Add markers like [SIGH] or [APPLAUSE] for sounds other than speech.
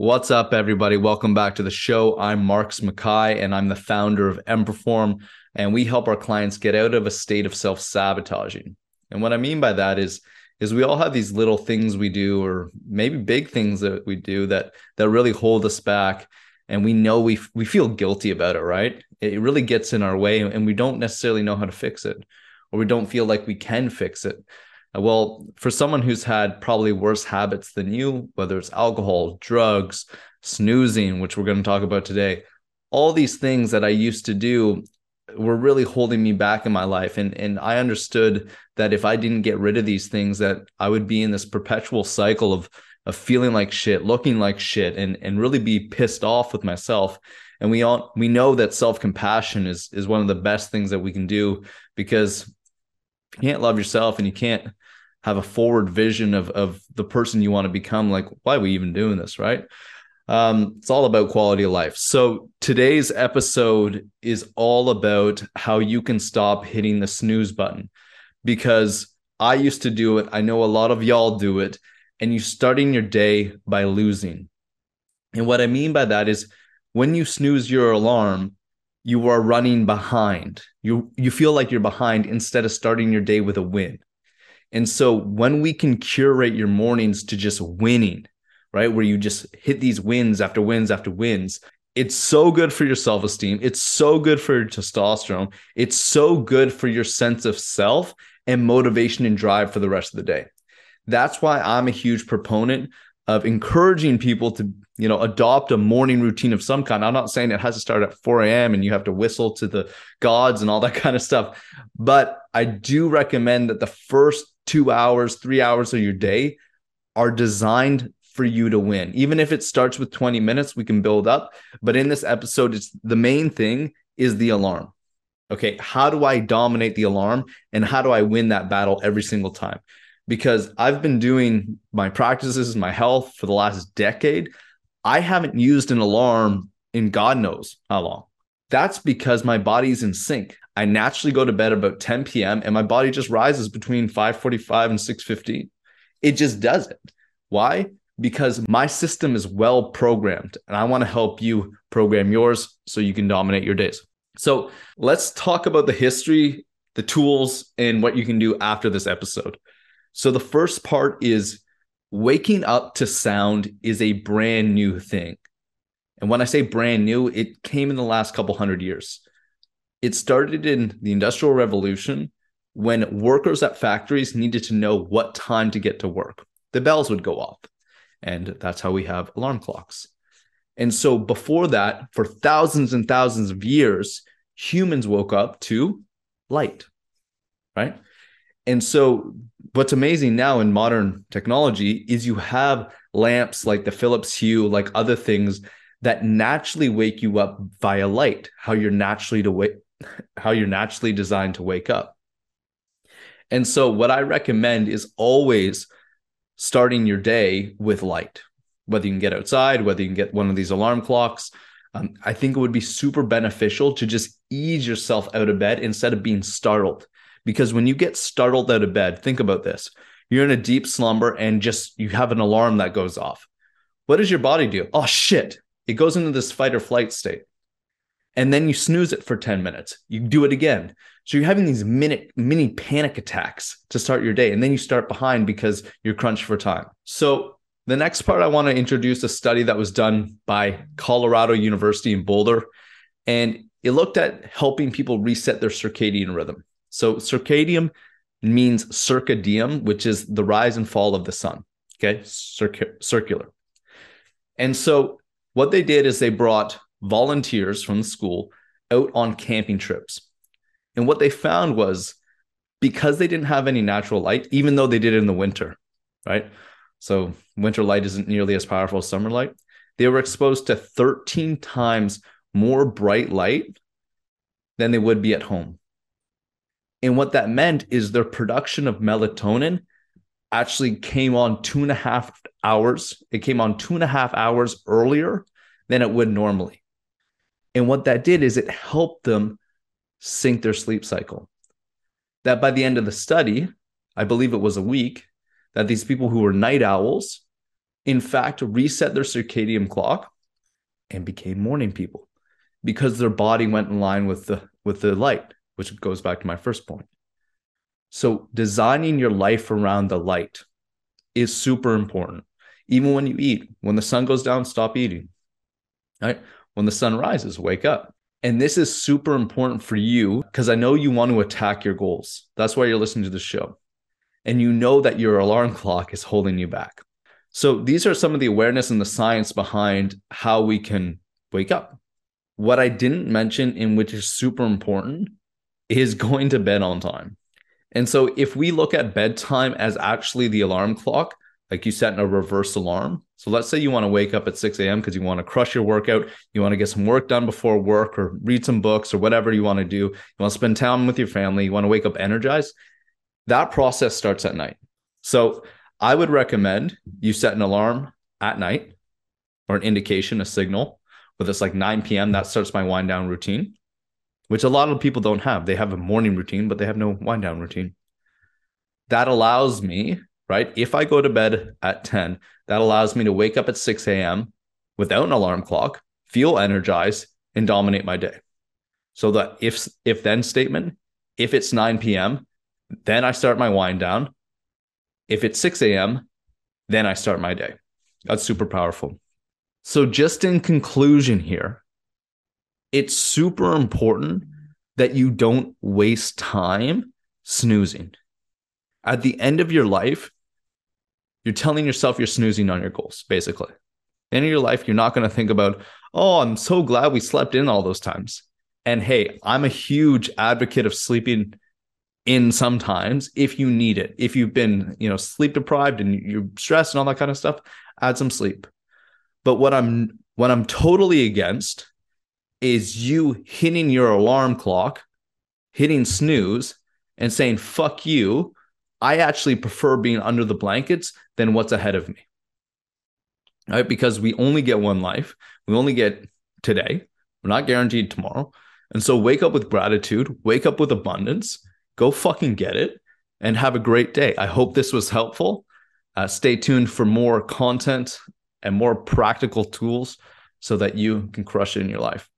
What's up, everybody? Welcome back to the show. I'm Marks Mackay, and I'm the founder of Emperform, and we help our clients get out of a state of self-sabotaging. And what I mean by that is, is we all have these little things we do, or maybe big things that we do that that really hold us back, and we know we we feel guilty about it, right? It really gets in our way, and we don't necessarily know how to fix it, or we don't feel like we can fix it. Uh, well, for someone who's had probably worse habits than you, whether it's alcohol, drugs, snoozing, which we're going to talk about today, all these things that I used to do were really holding me back in my life and and I understood that if I didn't get rid of these things that I would be in this perpetual cycle of of feeling like shit, looking like shit and and really be pissed off with myself. And we all we know that self-compassion is is one of the best things that we can do because you can't love yourself and you can't have a forward vision of of the person you want to become like why are we even doing this right? Um, it's all about quality of life. So today's episode is all about how you can stop hitting the snooze button because i used to do it. I know a lot of y'all do it and you starting your day by losing. And what i mean by that is when you snooze your alarm you are running behind. You you feel like you're behind instead of starting your day with a win and so when we can curate your mornings to just winning, right? Where you just hit these wins after wins after wins, it's so good for your self esteem. It's so good for your testosterone. It's so good for your sense of self and motivation and drive for the rest of the day. That's why I'm a huge proponent of encouraging people to, you know, adopt a morning routine of some kind. I'm not saying it has to start at 4 a.m. and you have to whistle to the gods and all that [LAUGHS] kind of stuff, but I do recommend that the first two hours, three hours of your day are designed for you to win. Even if it starts with 20 minutes, we can build up. But in this episode, it's the main thing is the alarm. Okay. How do I dominate the alarm and how do I win that battle every single time? Because I've been doing my practices, my health for the last decade. I haven't used an alarm in God knows how long. That's because my body's in sync. I naturally go to bed about 10 p.m. and my body just rises between 5:45 and 6:15. It just does it. Why? Because my system is well programmed and I want to help you program yours so you can dominate your days. So, let's talk about the history, the tools and what you can do after this episode. So, the first part is waking up to sound is a brand new thing. And when I say brand new, it came in the last couple hundred years. It started in the Industrial Revolution when workers at factories needed to know what time to get to work. The bells would go off. And that's how we have alarm clocks. And so before that, for thousands and thousands of years, humans woke up to light, right? And so what's amazing now in modern technology is you have lamps like the Philips Hue, like other things that naturally wake you up via light, how you're naturally to wake how you're naturally designed to wake up. And so, what I recommend is always starting your day with light, whether you can get outside, whether you can get one of these alarm clocks. Um, I think it would be super beneficial to just ease yourself out of bed instead of being startled. Because when you get startled out of bed, think about this you're in a deep slumber and just you have an alarm that goes off. What does your body do? Oh, shit. It goes into this fight or flight state and then you snooze it for 10 minutes. You do it again. So you're having these minute, mini panic attacks to start your day. And then you start behind because you're crunched for time. So the next part, I want to introduce a study that was done by Colorado University in Boulder. And it looked at helping people reset their circadian rhythm. So circadian means circa diem, which is the rise and fall of the sun. Okay. circular. And so what they did is they brought volunteers from the school out on camping trips. And what they found was because they didn't have any natural light, even though they did it in the winter, right? So winter light isn't nearly as powerful as summer light. They were exposed to 13 times more bright light than they would be at home. And what that meant is their production of melatonin actually came on two and a half hours. It came on two and a half hours earlier than it would normally. And what that did is it helped them sync their sleep cycle. That by the end of the study, I believe it was a week, that these people who were night owls in fact, reset their circadian clock and became morning people because their body went in line with the with the light, which goes back to my first point. So designing your life around the light is super important. Even when you eat, when the sun goes down, stop eating. Right? When the sun rises, wake up. And this is super important for you because I know you want to attack your goals. That's why you're listening to the show. And you know that your alarm clock is holding you back. So these are some of the awareness and the science behind how we can wake up. What I didn't mention, in which is super important, is going to bed on time. And so if we look at bedtime as actually the alarm clock, like you set in a reverse alarm. So let's say you want to wake up at 6 a.m. because you want to crush your workout, you want to get some work done before work or read some books or whatever you want to do. You want to spend time with your family, you want to wake up energized. That process starts at night. So I would recommend you set an alarm at night or an indication, a signal, whether it's like 9 p.m. That starts my wind down routine, which a lot of people don't have. They have a morning routine, but they have no wind down routine. That allows me, right? If I go to bed at 10, that allows me to wake up at 6 a.m. without an alarm clock, feel energized, and dominate my day. So the if if then statement, if it's 9 p.m., then I start my wind down if it's 6 a.m., then I start my day. That's super powerful. So, just in conclusion here, it's super important that you don't waste time snoozing. At the end of your life, you're telling yourself you're snoozing on your goals, basically. of your life, you're not going to think about, oh, I'm so glad we slept in all those times. And hey, I'm a huge advocate of sleeping in sometimes if you need it. If you've been, you know, sleep deprived and you're stressed and all that kind of stuff, add some sleep. But what I'm what I'm totally against is you hitting your alarm clock, hitting snooze and saying fuck you. I actually prefer being under the blankets than what's ahead of me. Right? Because we only get one life. We only get today. We're not guaranteed tomorrow. And so wake up with gratitude, wake up with abundance go fucking get it and have a great day. I hope this was helpful. Uh, stay tuned for more content and more practical tools so that you can crush it in your life.